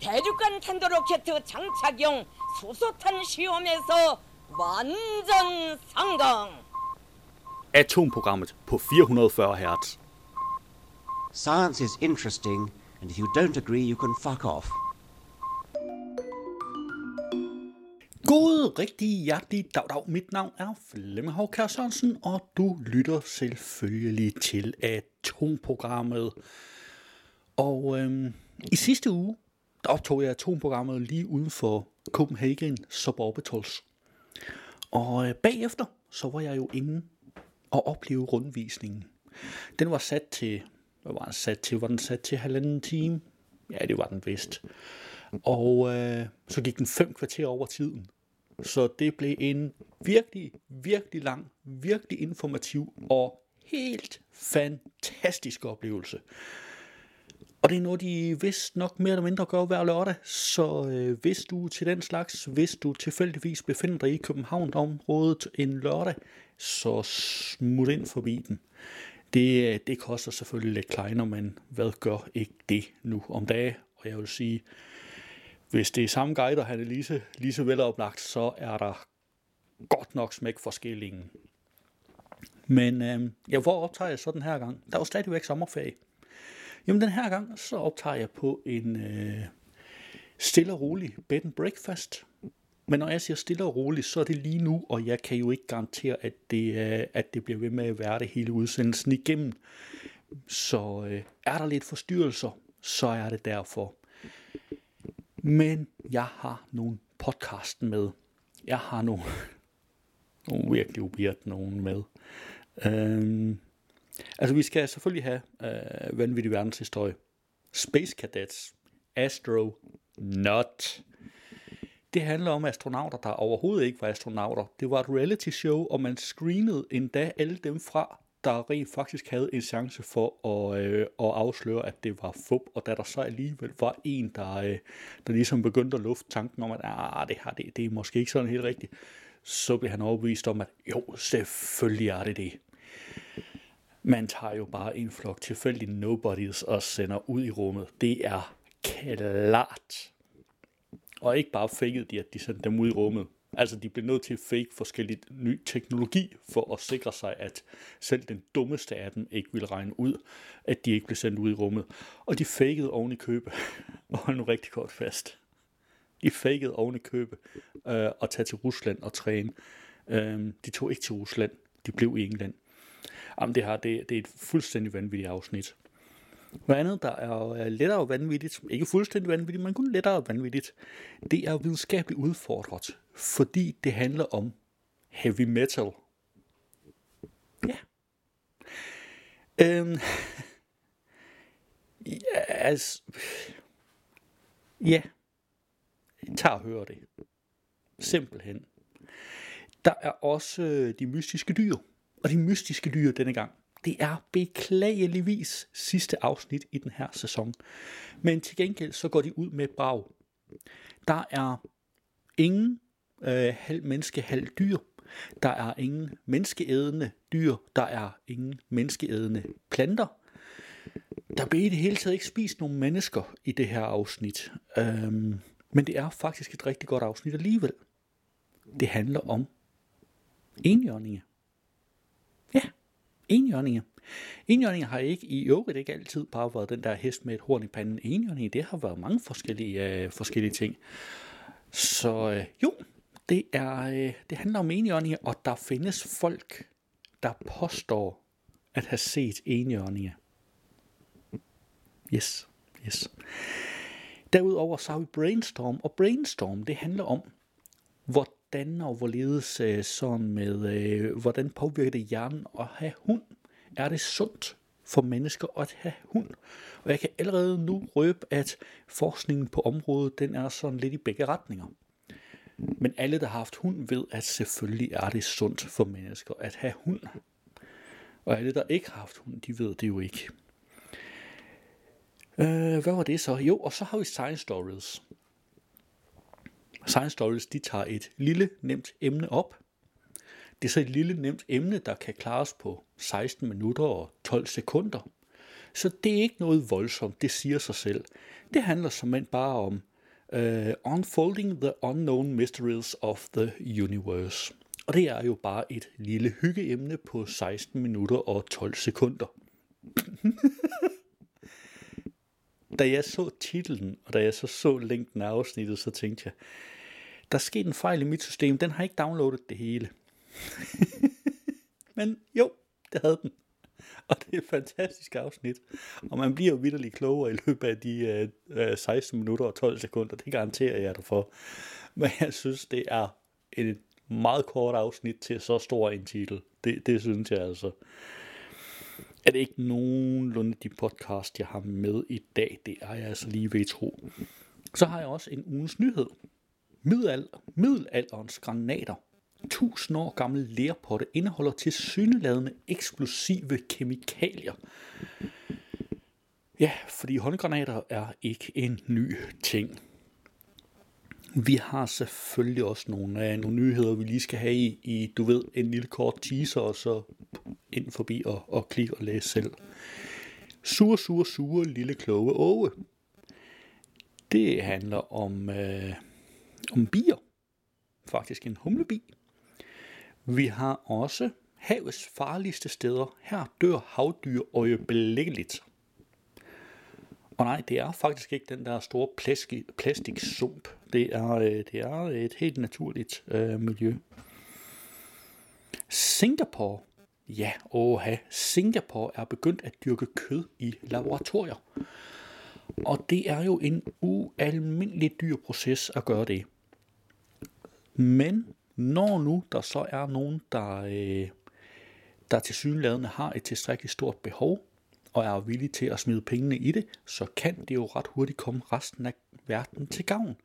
대륙간 탄도로켓 장착용 수소탄 시험에서 완전 성공. Atomprogrammet på 440 Hz. Science is interesting, and if you don't agree, you can fuck off. God, rigtig hjertelig dag, dag. Mit navn er Flemming Håkær Sørensen, og du lytter selvfølgelig til Atomprogrammet. Og øhm, i sidste uge, der optog jeg Atomprogrammet lige uden for Copenhagen Suborbitals. Og øh, bagefter, så var jeg jo inde og opleve rundvisningen. Den var sat til, hvad var den sat til? Var den sat til halvanden time? Ja, det var den vist. Og øh, så gik den fem kvarter over tiden. Så det blev en virkelig, virkelig lang, virkelig informativ og helt fantastisk oplevelse. Og det er noget, de vist nok mere eller mindre gør hver lørdag, så øh, hvis du til den slags, hvis du tilfældigvis befinder dig i København-området en lørdag, så smut ind forbi den. Det, det koster selvfølgelig lidt kleiner, men hvad gør ikke det nu om dagen? Og jeg vil sige, hvis det er samme guide, og han er lige så, lige så veloplagt, så er der godt nok smæk forskellingen. Men øh, ja, hvor optager jeg så den her gang? Der er jo stadigvæk sommerferie. Jamen den her gang, så optager jeg på en øh, stille og rolig bed and breakfast. Men når jeg siger stille og roligt, så er det lige nu, og jeg kan jo ikke garantere, at det, øh, at det bliver ved med at være det hele udsendelsen igennem. Så øh, er der lidt forstyrrelser, så er det derfor. Men jeg har nogle podcasten med. Jeg har nogle, nogle virkelig weird nogen med. Øhm, altså vi skal selvfølgelig have øh, vanvittig verdenshistorie. Space Cadets. Astro Not. Det handler om astronauter, der overhovedet ikke var astronauter. Det var et reality show, og man screenede endda alle dem fra, der rent faktisk havde en chance for at, øh, at afsløre, at det var fup, og da der så alligevel var en, der, øh, der ligesom begyndte at lufte tanken om, at ah, det, her, det, det er måske ikke sådan helt rigtigt, så blev han overbevist om, at jo, selvfølgelig er det det. Man tager jo bare en flok tilfældig nobodies og sender ud i rummet. Det er klart. Og ikke bare fakede de, at de sendte dem ud i rummet. Altså, de blev nødt til at fake forskellige ny teknologi for at sikre sig, at selv den dummeste af dem ikke ville regne ud, at de ikke blev sendt ud i rummet. Og de fakede oven i købe, og hold nu rigtig kort fast. De fakede oven i købe øh, og tage til Rusland og træne. Øh, de tog ikke til Rusland, de blev i England. Jamen, det her, det, det er et fuldstændig vanvittigt afsnit. Noget andet, der er lettere vanvittigt, ikke fuldstændig vanvittigt, men kun lettere vanvittigt, det er videnskabeligt udfordret, fordi det handler om heavy metal. Ja. Øhm, ja, altså, ja, tag og hør det. Simpelthen. Der er også øh, de mystiske dyr, og de mystiske dyr denne gang, det er beklageligvis sidste afsnit i den her sæson. Men til gengæld så går de ud med brag. Der er ingen øh, halv menneske, halv dyr. Der er ingen menneskeædende dyr. Der er ingen menneskeædende planter. Der bliver i det hele taget ikke spist nogen mennesker i det her afsnit. Øhm, men det er faktisk et rigtig godt afsnit alligevel. Det handler om enhjørninge. Ja, enhjørninger. Enhjørninger har ikke i øvrigt ikke altid bare været den der hest med et horn i panden. Enhjørninger, det har været mange forskellige, øh, forskellige ting. Så øh, jo, det, er, øh, det handler om enhjørninger, og der findes folk, der påstår at have set enhjørninger. Yes, yes. Derudover så har vi Brainstorm, og Brainstorm, det handler om, hvor hvordan og hvorledes øh, sådan med, øh, hvordan påvirker det hjernen at have hund? Er det sundt for mennesker at have hund? Og jeg kan allerede nu røbe, at forskningen på området, den er sådan lidt i begge retninger. Men alle, der har haft hund, ved, at selvfølgelig er det sundt for mennesker at have hund. Og alle, der ikke har haft hund, de ved det jo ikke. Øh, hvad var det så? Jo, og så har vi Science Stories. Science Stories, de tager et lille, nemt emne op. Det er så et lille, nemt emne, der kan klares på 16 minutter og 12 sekunder. Så det er ikke noget voldsomt, det siger sig selv. Det handler simpelthen bare om uh, Unfolding the Unknown Mysteries of the Universe. Og det er jo bare et lille hyggeemne på 16 minutter og 12 sekunder. da jeg så titlen, og da jeg så så længden af afsnittet, så tænkte jeg, der er sket en fejl i mit system, den har ikke downloadet det hele. Men jo, det havde den. Og det er et fantastisk afsnit. Og man bliver jo vidderligt klogere i løbet af de øh, øh 16 minutter og 12 sekunder. Det garanterer jeg dig for. Men jeg synes, det er et meget kort afsnit til så stor en titel. Det, det synes jeg altså. Er det ikke nogenlunde de podcast, jeg har med i dag? Det er jeg altså lige ved at tro. Så har jeg også en ugens nyhed. Middelalder, middelalderens granater. tusind år gamle lærpotte indeholder til syneladende eksplosive kemikalier. Ja, fordi håndgranater er ikke en ny ting. Vi har selvfølgelig også nogle, uh, nogle nyheder, vi lige skal have i, i, du ved, en lille kort teaser, og så ind forbi og, og klik og læse selv. Sur, sur, sur, lille kloge åge. Det handler om, uh, om bier. Faktisk en humlebi. Vi har også havets farligste steder. Her dør havdyr øjeblikkeligt. Og nej, det er faktisk ikke den der store plastiksump. Det er, øh, det er et helt naturligt øh, miljø. Singapore. Ja, åha. Singapore er begyndt at dyrke kød i laboratorier. Og det er jo en ualmindelig dyr proces at gøre det. Men når nu der så er nogen, der, øh, der til synlædende har et tilstrækkeligt stort behov, og er villige til at smide pengene i det, så kan det jo ret hurtigt komme resten af verden til gavn.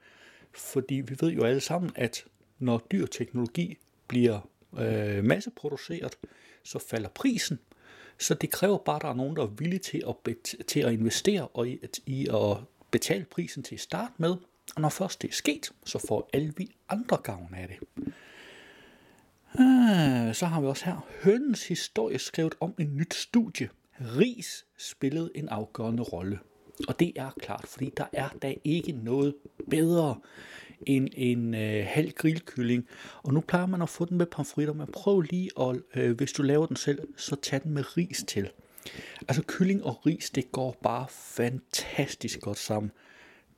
Fordi vi ved jo alle sammen, at når dyr teknologi bliver øh, masseproduceret, så falder prisen. Så det kræver bare, at der er nogen, der er villige til at, bet- til at investere og i, at, i at betale prisen til start med. Og når først det er sket, så får alle vi andre gavn af det. Ah, så har vi også her hønens historie skrevet om en nyt studie. Ris spillede en afgørende rolle. Og det er klart, fordi der er da ikke noget bedre end en øh, halv grillkylling. Og nu plejer man at få den med pomfritter, men prøv lige at, øh, hvis du laver den selv, så tag den med ris til. Altså kylling og ris, det går bare fantastisk godt sammen.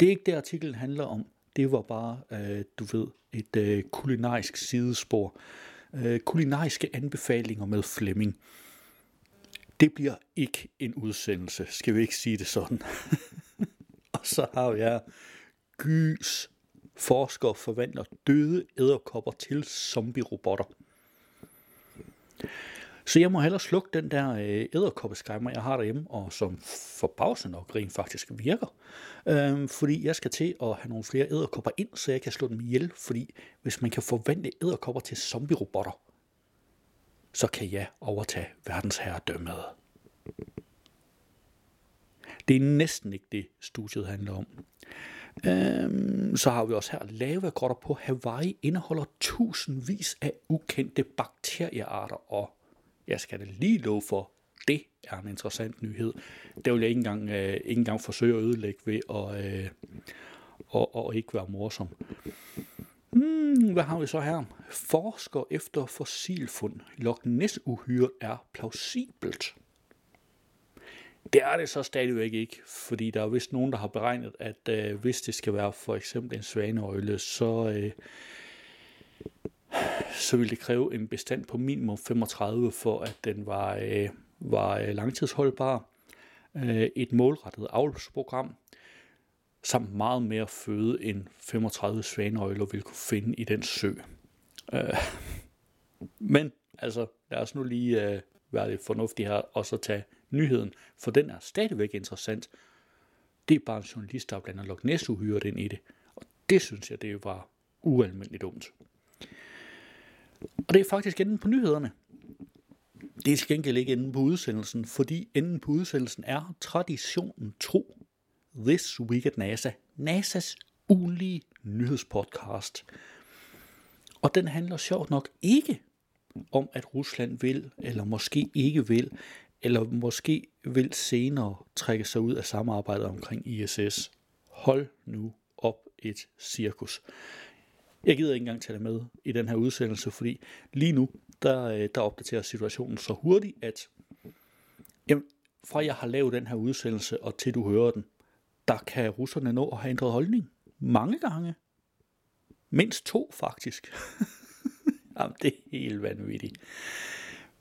Det er ikke det, artiklen handler om. Det var bare, øh, du ved, et øh, kulinarisk sidespor. Øh, kulinariske anbefalinger med Flemming. Det bliver ikke en udsendelse, skal vi ikke sige det sådan. og så har jeg Gys forskere forvandler døde æderkopper til zombie-robotter. Så jeg må hellere slukke den der øh, æderkoppeskræmmer, jeg har derhjemme, og som forbavsende nok rent faktisk virker. Øhm, fordi jeg skal til at have nogle flere æderkopper ind, så jeg kan slå dem ihjel. Fordi hvis man kan forvandle æderkopper til zombie-robotter, så kan jeg overtage verdensherredømmet. Det er næsten ikke det, studiet handler om. Øhm, så har vi også her lavagrotter på Hawaii indeholder tusindvis af ukendte bakteriearter, og jeg skal da lige love for, det er en interessant nyhed. Det vil jeg ikke engang, øh, ikke engang forsøge at ødelægge ved at, øh, og, og ikke være morsom. Hmm, hvad har vi så her? Forsker efter fossilfund. Loch ness uhyre er plausibelt. Det er det så stadigvæk ikke, fordi der er vist nogen, der har beregnet, at øh, hvis det skal være for eksempel en svaneøgle, så, øh, så ville det kræve en bestand på minimum 35, for at den var, øh, var øh, langtidsholdbar. Øh, et målrettet avlsprogram, samt meget mere føde end 35 svaneøgler vil kunne finde i den sø. Øh, men altså, lad os nu lige øh, være lidt fornuftige her, og så tage nyheden, for den er stadigvæk interessant. Det er bare en journalist, der blander Loch Ness uhyret ind i det, og det synes jeg, det var ualmindeligt dumt. Og det er faktisk enden på nyhederne. Det er til gengæld ikke enden på udsendelsen, fordi enden på udsendelsen er traditionen tro. This Week at NASA. NASA's ugenlige nyhedspodcast. Og den handler sjovt nok ikke om, at Rusland vil, eller måske ikke vil, eller måske vil senere trække sig ud af samarbejdet omkring ISS. Hold nu op et cirkus. Jeg gider ikke engang tage det med i den her udsendelse, fordi lige nu, der, øh, der opdaterer situationen så hurtigt, at jamen, fra jeg har lavet den her udsendelse, og til du hører den, der kan russerne nå at have ændret holdning. Mange gange. Mindst to, faktisk. Jamen, det er helt vanvittigt.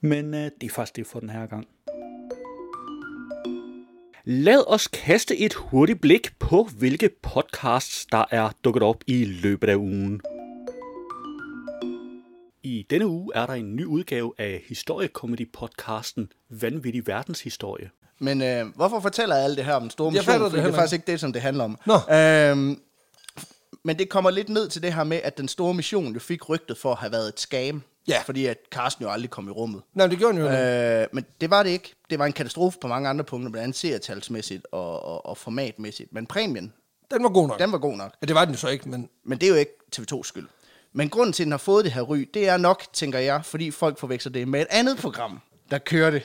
Men øh, det er faktisk det for den her gang. Lad os kaste et hurtigt blik på, hvilke podcasts, der er dukket op i løbet af ugen. I denne uge er der en ny udgave af historiekomedy-podcasten Vanvittig Verdenshistorie. Men øh, hvorfor fortæller jeg alt det her om den store Jeg mission? fatter det det er faktisk ikke det, som det handler om. Nå. Øhm, men det kommer lidt ned til det her med, at den store mission jo fik rygtet for at have været et scam. Ja. Fordi at Carsten jo aldrig kom i rummet. Nej, det gjorde den jo. Øh, Øh, men det var det ikke. Det var en katastrofe på mange andre punkter, blandt andet seertalsmæssigt og, og, og formatmæssigt. Men præmien, den var god nok. den var god nok. Ja, det var den jo så ikke, men... Men det er jo ikke TV2's skyld. Men grunden til, at den har fået det her ry, det er nok, tænker jeg, fordi folk forveksler det med et andet program, der kørte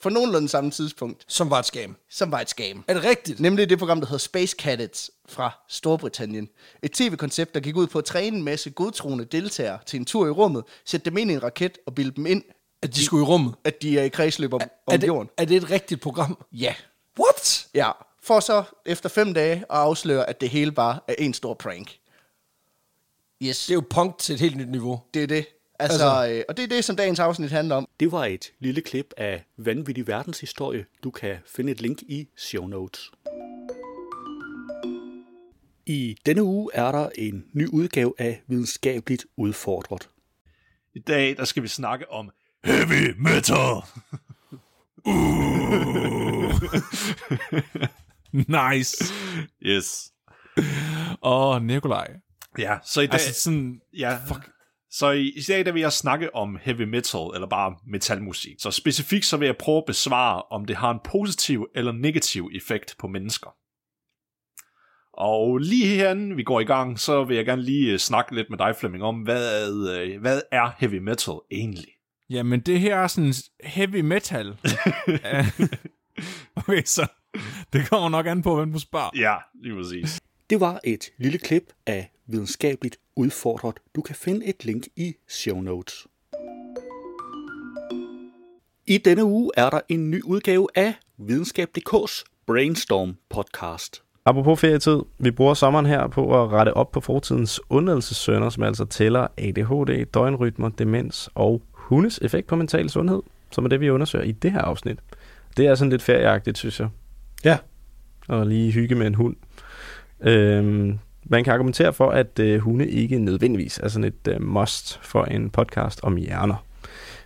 for nogenlunde samme tidspunkt, Som var et scam. som var et scam. Er det rigtigt? Nemlig det program, der hedder Space Cadets fra Storbritannien. Et tv-koncept, der gik ud på at træne en masse godtroende deltagere til en tur i rummet, sætte dem ind i en raket og bilde dem ind, At de skulle i rummet? at de er i kredsløb om, Er om det, jorden. er det et rigtigt program? Ja. What? Ja. For så efter fem dage at afsløre, at det hele bare er en stor prank. Yes, Det er jo punk til et helt nyt niveau. det er det. Altså, Altså- øh, og det er det, som dagens afsnit handler om. Det var et lille klip af Vanvittig Verdenshistorie. Du kan finde et link i show notes. I denne uge er der en ny udgave af Videnskabeligt Udfordret. I dag, der skal vi snakke om heavy metal. Nice. Yes. Åh, Nikolaj. Ja, så i dag... Altså sådan, ja, fuck. Så i, i dag der vil jeg snakke om heavy metal, eller bare metalmusik. Så specifikt så vil jeg prøve at besvare, om det har en positiv eller negativ effekt på mennesker. Og lige herinde, vi går i gang, så vil jeg gerne lige øh, snakke lidt med dig, Flemming, om, hvad, øh, hvad er heavy metal egentlig? jamen det her er sådan heavy metal. Okay, så det kommer nok an på, hvem du spørger. Ja, lige præcis. Det var et lille klip af Videnskabeligt Udfordret. Du kan finde et link i show notes. I denne uge er der en ny udgave af Videnskab.dk's Brainstorm podcast. Apropos ferietid, vi bruger sommeren her på at rette op på fortidens undladelsessønder, som altså tæller ADHD, døgnrytmer, demens og hundes effekt på mental sundhed, som er det, vi undersøger i det her afsnit. Det er sådan lidt ferieagtigt, synes jeg. Ja. Og lige hygge med en hund. Øhm, man kan argumentere for, at øh, hunde ikke nødvendigvis er sådan et øh, must for en podcast om hjerner.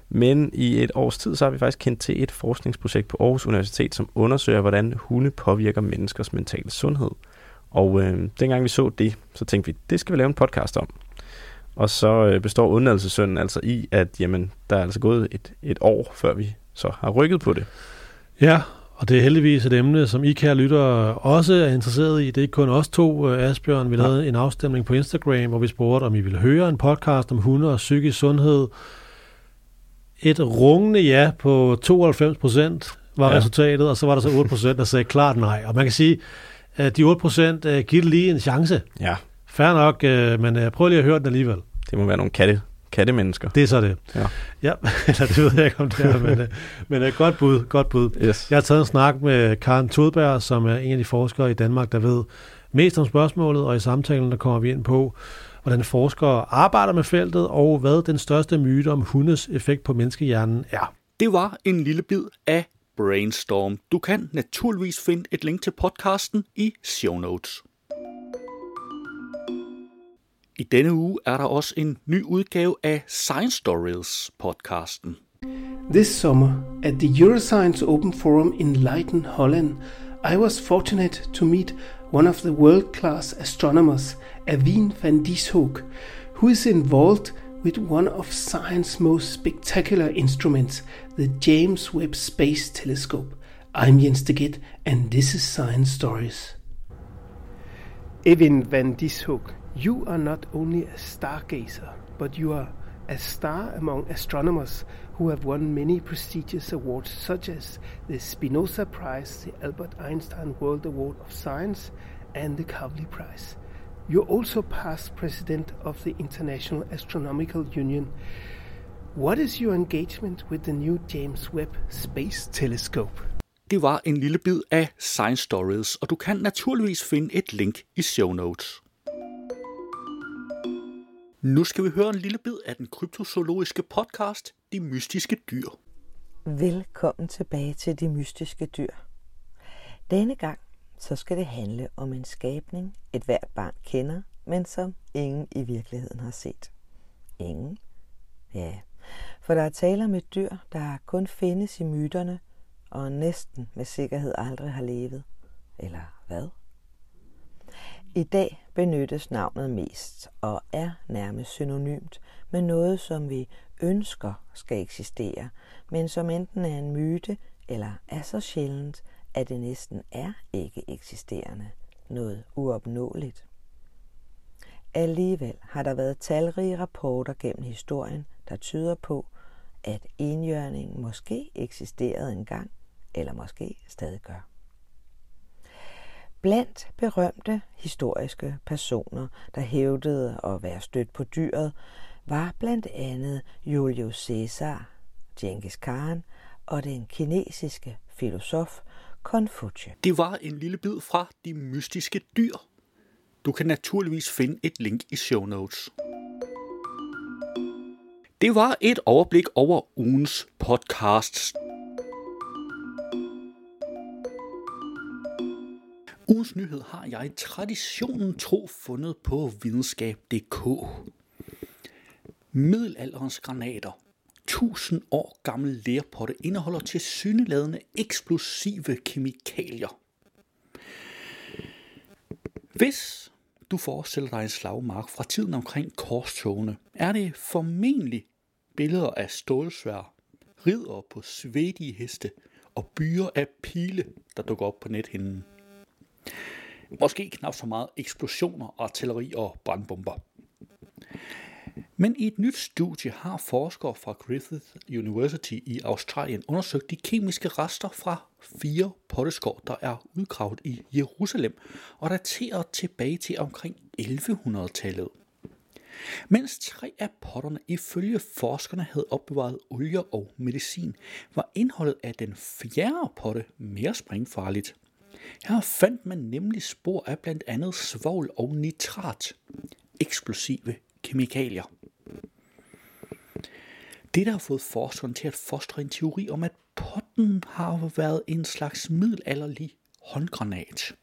Men i et års tid, så har vi faktisk kendt til et forskningsprojekt på Aarhus Universitet, som undersøger, hvordan hunde påvirker menneskers mentale sundhed. Og øh, dengang vi så det, så tænkte vi, det skal vi lave en podcast om. Og så øh, består undladelsessynden altså i, at jamen, der er altså gået et, et år, før vi så har rykket på det. Ja, og det er heldigvis et emne, som I kære lyttere også er interesseret i. Det er ikke kun os to, øh, Asbjørn. Vi lavede en afstemning på Instagram, hvor vi spurgte, om I ville høre en podcast om hunde og psykisk sundhed. Et rungende ja på 92 procent var Ja. ja. resultatet, og så var der så 8 procent, der sagde klart nej. Og man kan sige, at de 8 procent giver det lige en chance. Ja, Fair nok, øh, men øh, prøv lige at høre den alligevel. det må være nogle katte, kattemennesker. Det er så det. Ja. ja eller det ved jeg ikke, om det er, men, øh, men øh, godt bud, godt bud. Yes. Jeg har taget en snak med Karen Tudberg, som er en af de forskere i Danmark, der ved mest om spørgsmålet, og i samtalen der kommer vi ind på, hvordan forskere arbejder med feltet, og hvad den største myte om hundes effekt på menneskehjernen er. Det var en lille bid af Brainstorm. Du kan naturligvis finde et link til podcasten i show notes. I denne uge er der også en ny udgave af Science Stories podcasten. This summer, at the Euroscience Open Forum in Leiden, Holland, I was fortunate to meet one of the world class astronomers, Avin van Dieshoek, who is involved with one of science's most spectacular instruments, the James Webb Space Telescope. I'm Jens de Gitt, and this is Science Stories. Evin van Dieshoek, you are not only a stargazer, but you are a star among astronomers who have won many prestigious awards such as the Spinoza Prize, the Albert Einstein World Award of Science, and the Kavli Prize. You're also past president of the International Astronomical Union. What is your engagement with the new James Webb Space Telescope? Det var en lille bid af Science Stories, og du kan naturligvis finde et link i show notes. Nu skal vi høre en lille bid af den kryptozoologiske podcast, De Mystiske Dyr. Velkommen tilbage til De Mystiske Dyr. Denne gang så skal det handle om en skabning, et hvert barn kender, men som ingen i virkeligheden har set. Ingen? Ja, for der er tale om et dyr, der kun findes i myterne, og næsten med sikkerhed aldrig har levet. Eller hvad? I dag benyttes navnet mest og er nærmest synonymt med noget, som vi ønsker skal eksistere, men som enten er en myte eller er så sjældent, at det næsten er ikke eksisterende, noget uopnåeligt. Alligevel har der været talrige rapporter gennem historien, der tyder på, at enhjørningen måske eksisterede engang, eller måske stadig gør. Blandt berømte historiske personer, der hævdede at være stødt på dyret, var blandt andet Julius Caesar, Genghis Khan og den kinesiske filosof Konfutse. Det var en lille bid fra De Mystiske Dyr. Du kan naturligvis finde et link i show notes. Det var et overblik over ugens podcasts. Ugens nyhed har jeg traditionen tro fundet på videnskab.dk. Middelalderens granater. 1000 år gammel lærpotte, indeholder til syneladende eksplosive kemikalier. Hvis du forestiller dig en slagmark fra tiden omkring korstogene, er det formentlig billeder af stålsvær, ridder på svedige heste og byer af pile, der dukker op på nethinden. Måske knap så meget eksplosioner, artilleri og brandbomber. Men i et nyt studie har forskere fra Griffith University i Australien undersøgt de kemiske rester fra fire potteskår, der er udgravet i Jerusalem og dateret tilbage til omkring 1100-tallet. Mens tre af potterne ifølge forskerne havde opbevaret olie og medicin, var indholdet af den fjerde potte mere springfarligt. Her fandt man nemlig spor af blandt andet svovl og nitrat, eksplosive kemikalier. Det, der har fået forskerne til at fostre en teori om, at potten har været en slags middelalderlig håndgranat.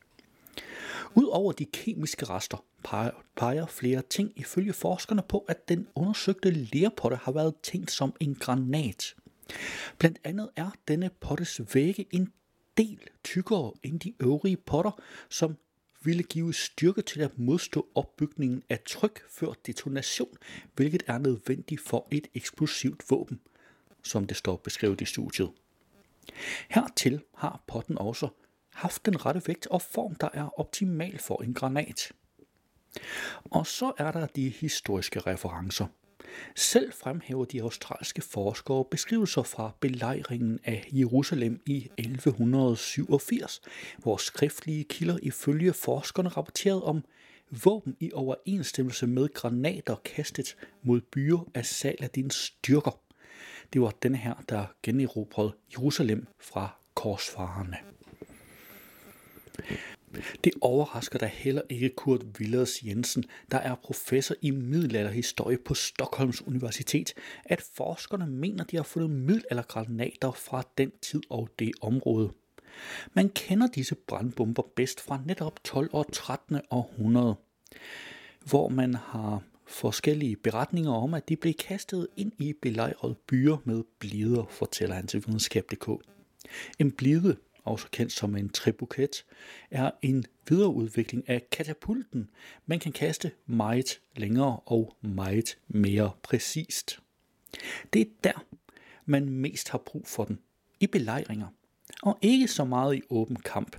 Udover de kemiske rester peger, peger flere ting ifølge forskerne på, at den undersøgte lerpotte har været tænkt som en granat. Blandt andet er denne pottes vægge en del tykkere end de øvrige potter, som ville give styrke til at modstå opbygningen af tryk før detonation, hvilket er nødvendigt for et eksplosivt våben, som det står beskrevet i studiet. Hertil har potten også haft den rette vægt og form, der er optimal for en granat. Og så er der de historiske referencer. Selv fremhæver de australske forskere beskrivelser fra belejringen af Jerusalem i 1187, hvor skriftlige kilder ifølge forskerne rapporterede om våben i overensstemmelse med granater kastet mod byer af Saladins styrker. Det var den her, der generobrede Jerusalem fra korsfarerne. Det overrasker da heller ikke Kurt Willers Jensen, der er professor i middelalderhistorie på Stockholms Universitet, at forskerne mener, de har fundet middelaldergranater fra den tid og det område. Man kender disse brandbomber bedst fra netop 12 og 13. århundrede, hvor man har forskellige beretninger om, at de blev kastet ind i belejrede byer med blider, fortæller han til videnskab.dk. En blide også kendt som en trebuket, er en videreudvikling af katapulten. Man kan kaste meget længere og meget mere præcist. Det er der, man mest har brug for den, i belejringer, og ikke så meget i åben kamp.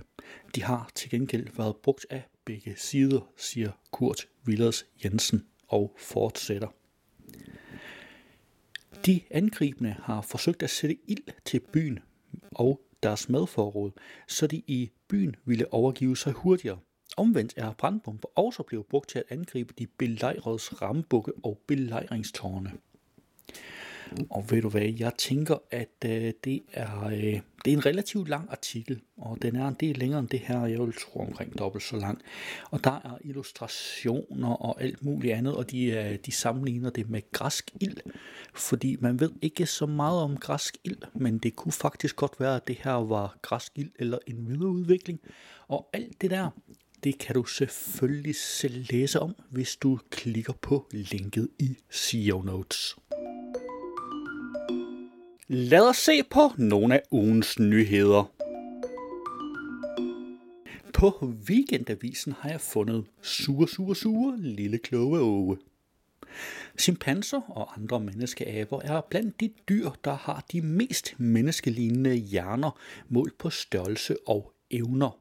De har til gengæld været brugt af begge sider, siger Kurt Willers Jensen og fortsætter. De angribende har forsøgt at sætte ild til byen og deres madforråd, så de i byen ville overgive sig hurtigere. Omvendt er brandbomber også blevet brugt til at angribe de belejredes rambukke og belejringstårne. Og ved du hvad, jeg tænker, at øh, det, er, øh, det er en relativt lang artikel, og den er en del længere end det her, jeg vil tro omkring dobbelt så lang. Og der er illustrationer og alt muligt andet, og de, øh, de sammenligner det med græsk ild, fordi man ved ikke så meget om græsk ild, men det kunne faktisk godt være, at det her var græsk ild eller en videreudvikling. Og alt det der, det kan du selvfølgelig selv læse om, hvis du klikker på linket i CEO Notes. Lad os se på nogle af ugens nyheder. På Weekendavisen har jeg fundet sure, sure, sure lille kloge åge. Chimpanser og andre menneskeaber er blandt de dyr, der har de mest menneskelignende hjerner målt på størrelse og evner.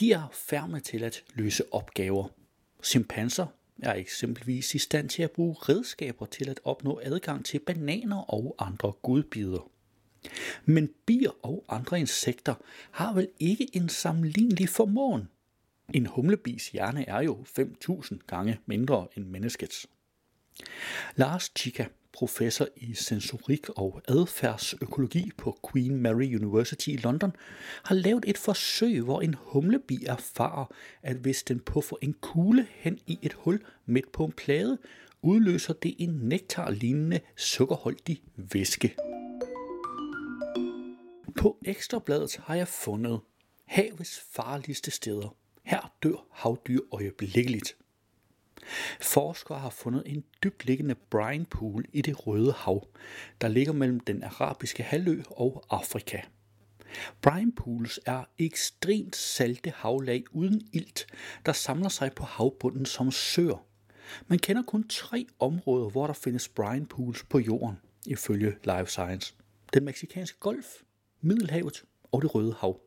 De er færme til at løse opgaver. Chimpanser er eksempelvis i stand til at bruge redskaber til at opnå adgang til bananer og andre godbidder. Men bier og andre insekter har vel ikke en sammenlignelig formåen. En humlebis hjerne er jo 5.000 gange mindre end menneskets. Lars Chica, professor i sensorik og adfærdsøkologi på Queen Mary University i London, har lavet et forsøg, hvor en humlebi erfarer, at hvis den puffer en kugle hen i et hul midt på en plade, udløser det en nektarlignende sukkerholdig væske. På Ekstrabladet har jeg fundet havets farligste steder. Her dør havdyr øjeblikkeligt. Forskere har fundet en dybliggende brine pool i det Røde Hav, der ligger mellem den arabiske halvø og Afrika. Brine pools er ekstremt salte havlag uden ilt, der samler sig på havbunden som søer. Man kender kun tre områder, hvor der findes brine pools på jorden, ifølge Life Science. Den meksikanske golf, Middelhavet og det Røde Hav.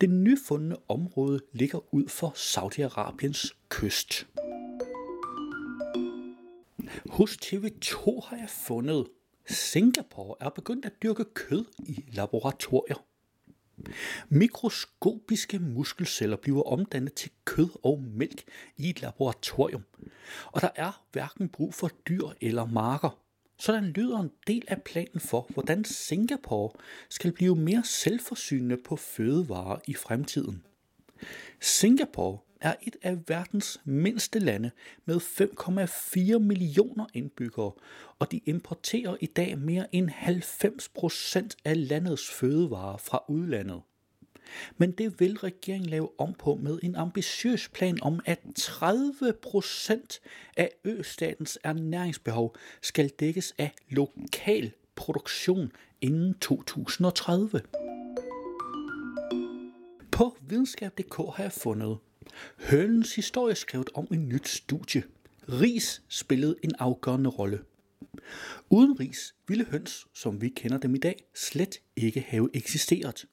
Det nyfundne område ligger ud for Saudi-Arabiens kyst. Hos TV2 har jeg fundet, Singapore er begyndt at dyrke kød i laboratorier. Mikroskopiske muskelceller bliver omdannet til kød og mælk i et laboratorium, og der er hverken brug for dyr eller marker. Sådan lyder en del af planen for, hvordan Singapore skal blive mere selvforsynende på fødevarer i fremtiden. Singapore er et af verdens mindste lande med 5,4 millioner indbyggere, og de importerer i dag mere end 90 procent af landets fødevarer fra udlandet. Men det vil regeringen lave om på med en ambitiøs plan om, at 30 procent af østatens ernæringsbehov skal dækkes af lokal produktion inden 2030. På videnskab.dk har jeg fundet Hønens historie skrevet om en nyt studie. Ris spillede en afgørende rolle. Uden ris ville høns, som vi kender dem i dag, slet ikke have eksisteret.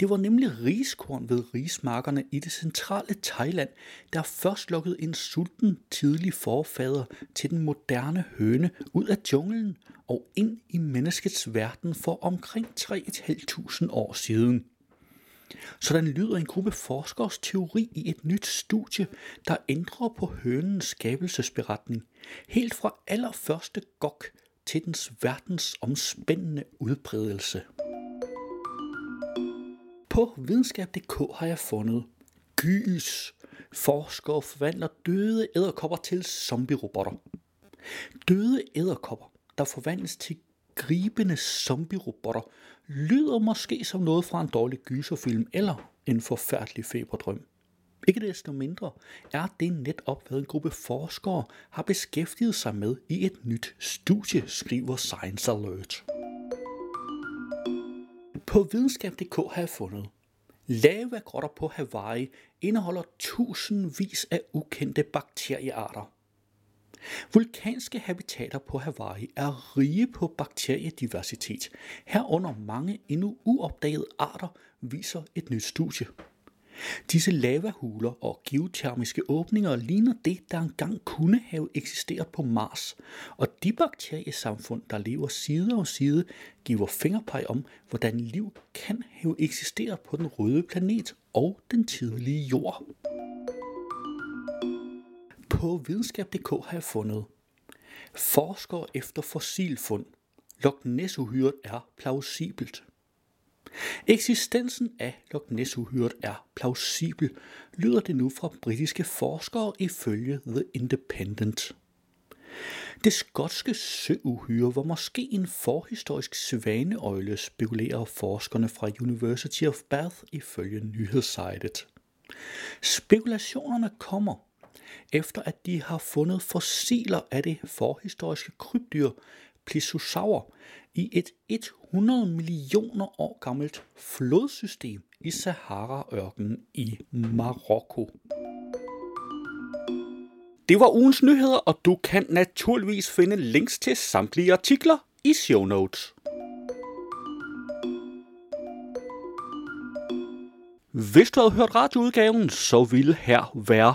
Det var nemlig riskorn ved rismarkerne i det centrale Thailand, der først lukkede en sulten tidlig forfader til den moderne høne ud af junglen og ind i menneskets verden for omkring 3.500 år siden. Sådan lyder en gruppe forskers teori i et nyt studie, der ændrer på hønens skabelsesberetning, helt fra allerførste gok til dens verdensomspændende udbredelse. På videnskab.dk har jeg fundet gys. Forskere forvandler døde æderkopper til zombie-robotter. Døde æderkopper, der forvandles til gribende zombie-robotter, lyder måske som noget fra en dårlig gyserfilm eller en forfærdelig feberdrøm. Ikke desto mindre er det netop, hvad en gruppe forskere har beskæftiget sig med i et nyt studie, skriver Science Alert. På videnskab.dk har jeg fundet, lavagrotter på Hawaii indeholder tusindvis af ukendte bakteriearter. Vulkanske habitater på Hawaii er rige på bakteriediversitet, herunder mange endnu uopdagede arter, viser et nyt studie. Disse lavahuler og geotermiske åbninger ligner det, der engang kunne have eksisteret på Mars, og de bakteriesamfund, der lever side om side, giver fingerpeg om, hvordan liv kan have eksisteret på den røde planet og den tidlige jord. På videnskab.dk har jeg fundet Forskere efter fossilfund. Loch Ness-uhyret er plausibelt. Eksistensen af Loch Ness-uhyret er plausibel, lyder det nu fra britiske forskere ifølge The Independent. Det skotske søuhyre var måske en forhistorisk svaneøgle, spekulerer forskerne fra University of Bath ifølge nyhedssejtet. Spekulationerne kommer, efter at de har fundet fossiler af det forhistoriske krybdyr Plesiosaur i et 100 millioner år gammelt flodsystem i Sahara-ørkenen i Marokko. Det var ugens nyheder, og du kan naturligvis finde links til samtlige artikler i show notes. Hvis du havde hørt radioudgaven, så ville her være